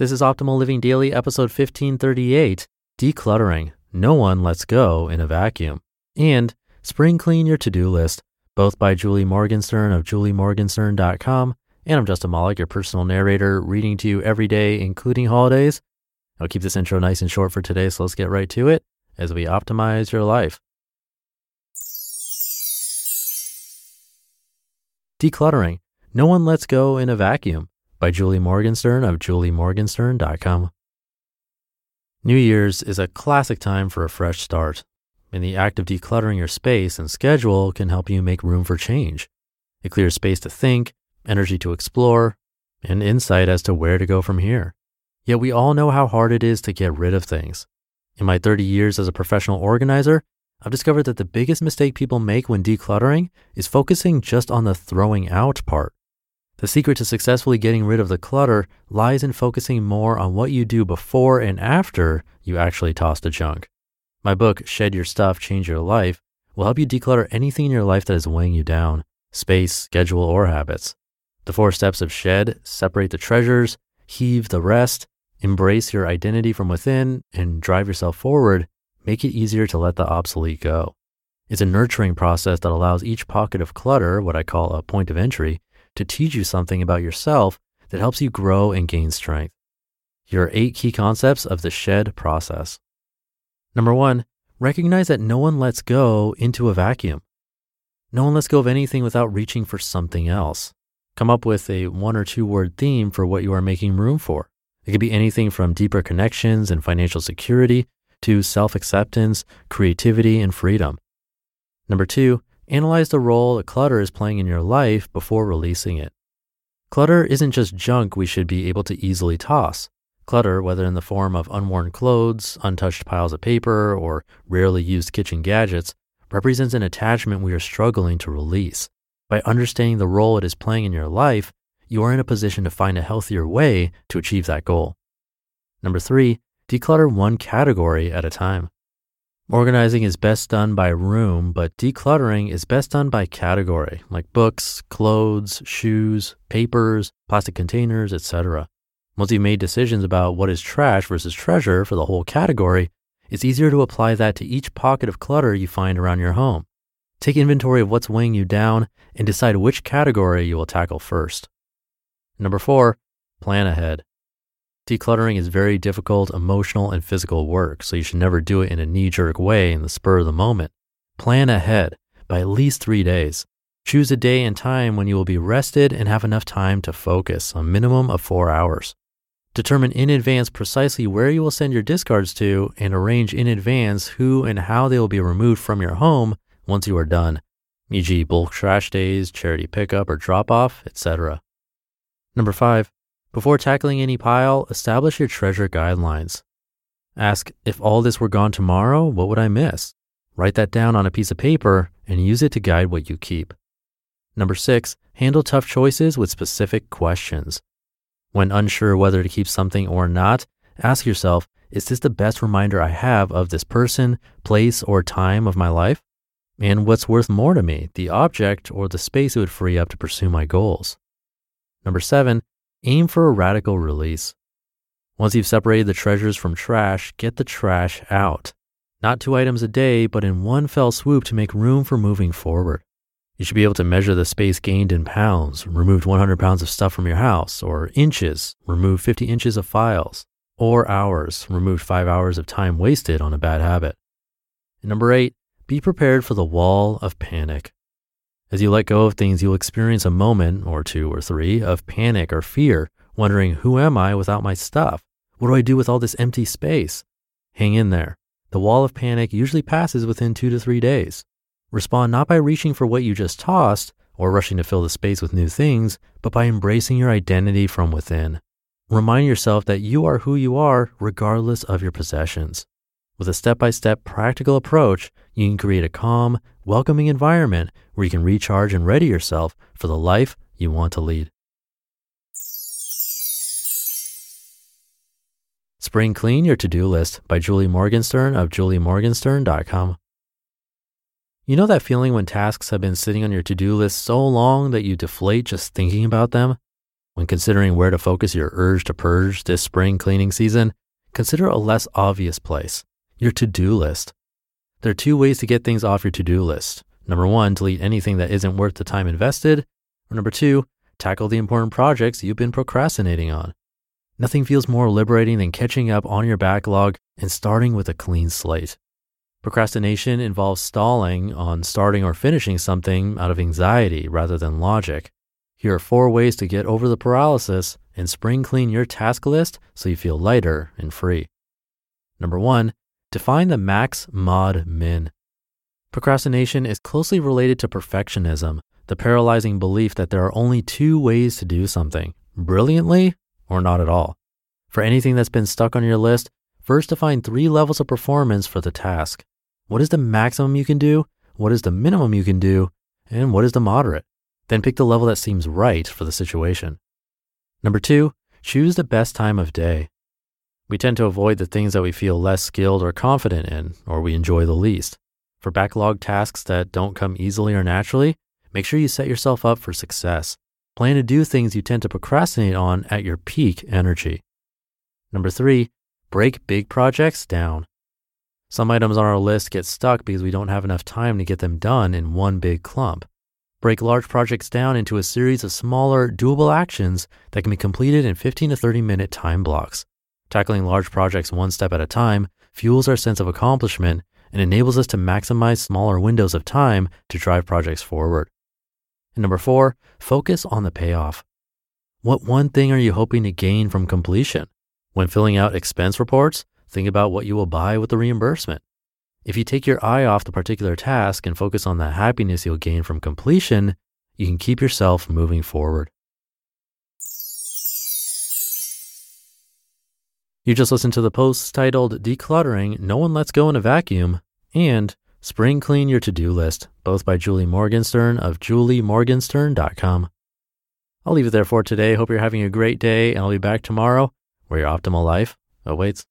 This is Optimal Living Daily, episode 1538 Decluttering. No one lets go in a vacuum. And Spring Clean Your To Do List, both by Julie Morgenstern of juliemorgenstern.com. And I'm Justin Malik, your personal narrator, reading to you every day, including holidays. I'll keep this intro nice and short for today, so let's get right to it as we optimize your life. Decluttering. No one lets go in a vacuum by Julie Morgenstern of juliemorgenstern.com. New Year's is a classic time for a fresh start, and the act of decluttering your space and schedule can help you make room for change. It clears space to think, energy to explore, and insight as to where to go from here. Yet we all know how hard it is to get rid of things. In my 30 years as a professional organizer, I've discovered that the biggest mistake people make when decluttering is focusing just on the throwing out part. The secret to successfully getting rid of the clutter lies in focusing more on what you do before and after you actually toss the junk. My book, Shed Your Stuff, Change Your Life, will help you declutter anything in your life that is weighing you down space, schedule, or habits. The four steps of shed separate the treasures, heave the rest, embrace your identity from within, and drive yourself forward make it easier to let the obsolete go. It's a nurturing process that allows each pocket of clutter, what I call a point of entry, to teach you something about yourself that helps you grow and gain strength. Here are eight key concepts of the shed process. Number one, recognize that no one lets go into a vacuum. No one lets go of anything without reaching for something else. Come up with a one or two word theme for what you are making room for. It could be anything from deeper connections and financial security to self acceptance, creativity, and freedom. Number two, analyze the role that clutter is playing in your life before releasing it. Clutter isn't just junk we should be able to easily toss. Clutter, whether in the form of unworn clothes, untouched piles of paper, or rarely used kitchen gadgets, represents an attachment we are struggling to release. By understanding the role it is playing in your life, you are in a position to find a healthier way to achieve that goal. Number three, declutter one category at a time. Organizing is best done by room, but decluttering is best done by category, like books, clothes, shoes, papers, plastic containers, etc. Once you've made decisions about what is trash versus treasure for the whole category, it's easier to apply that to each pocket of clutter you find around your home. Take inventory of what's weighing you down and decide which category you will tackle first. Number four, plan ahead. Decluttering is very difficult emotional and physical work, so you should never do it in a knee jerk way in the spur of the moment. Plan ahead by at least three days. Choose a day and time when you will be rested and have enough time to focus, a minimum of four hours. Determine in advance precisely where you will send your discards to and arrange in advance who and how they will be removed from your home once you are done, e.g., bulk trash days, charity pickup or drop off, etc. Number five, before tackling any pile, establish your treasure guidelines. Ask, if all this were gone tomorrow, what would I miss? Write that down on a piece of paper and use it to guide what you keep. Number six, handle tough choices with specific questions. When unsure whether to keep something or not, ask yourself, is this the best reminder I have of this person, place, or time of my life? And what's worth more to me, the object or the space it would free up to pursue my goals? Number seven, Aim for a radical release. Once you've separated the treasures from trash, get the trash out. Not two items a day, but in one fell swoop to make room for moving forward. You should be able to measure the space gained in pounds, removed 100 pounds of stuff from your house, or inches, removed 50 inches of files, or hours, removed five hours of time wasted on a bad habit. And number eight, be prepared for the wall of panic. As you let go of things, you'll experience a moment or two or three of panic or fear, wondering, who am I without my stuff? What do I do with all this empty space? Hang in there. The wall of panic usually passes within two to three days. Respond not by reaching for what you just tossed or rushing to fill the space with new things, but by embracing your identity from within. Remind yourself that you are who you are regardless of your possessions. With a step by step practical approach, you can create a calm, welcoming environment where you can recharge and ready yourself for the life you want to lead. Spring Clean Your To Do List by Julie Morgenstern of juliemorgenstern.com. You know that feeling when tasks have been sitting on your to do list so long that you deflate just thinking about them? When considering where to focus your urge to purge this spring cleaning season, consider a less obvious place your to do list. There are two ways to get things off your to do list. Number one, delete anything that isn't worth the time invested. Or number two, tackle the important projects you've been procrastinating on. Nothing feels more liberating than catching up on your backlog and starting with a clean slate. Procrastination involves stalling on starting or finishing something out of anxiety rather than logic. Here are four ways to get over the paralysis and spring clean your task list so you feel lighter and free. Number one, define the max mod min. Procrastination is closely related to perfectionism, the paralyzing belief that there are only two ways to do something brilliantly or not at all. For anything that's been stuck on your list, first define three levels of performance for the task. What is the maximum you can do? What is the minimum you can do? And what is the moderate? Then pick the level that seems right for the situation. Number two, choose the best time of day. We tend to avoid the things that we feel less skilled or confident in, or we enjoy the least. For backlog tasks that don't come easily or naturally, make sure you set yourself up for success. Plan to do things you tend to procrastinate on at your peak energy. Number three, break big projects down. Some items on our list get stuck because we don't have enough time to get them done in one big clump. Break large projects down into a series of smaller, doable actions that can be completed in 15 to 30 minute time blocks. Tackling large projects one step at a time fuels our sense of accomplishment and enables us to maximize smaller windows of time to drive projects forward. And number four, focus on the payoff. What one thing are you hoping to gain from completion? When filling out expense reports, Think about what you will buy with the reimbursement. If you take your eye off the particular task and focus on the happiness you'll gain from completion, you can keep yourself moving forward. You just listened to the posts titled Decluttering No One Lets Go in a Vacuum and Spring Clean Your To Do List, both by Julie Morgenstern of juliemorgenstern.com. I'll leave it there for today. Hope you're having a great day, and I'll be back tomorrow where your optimal life awaits.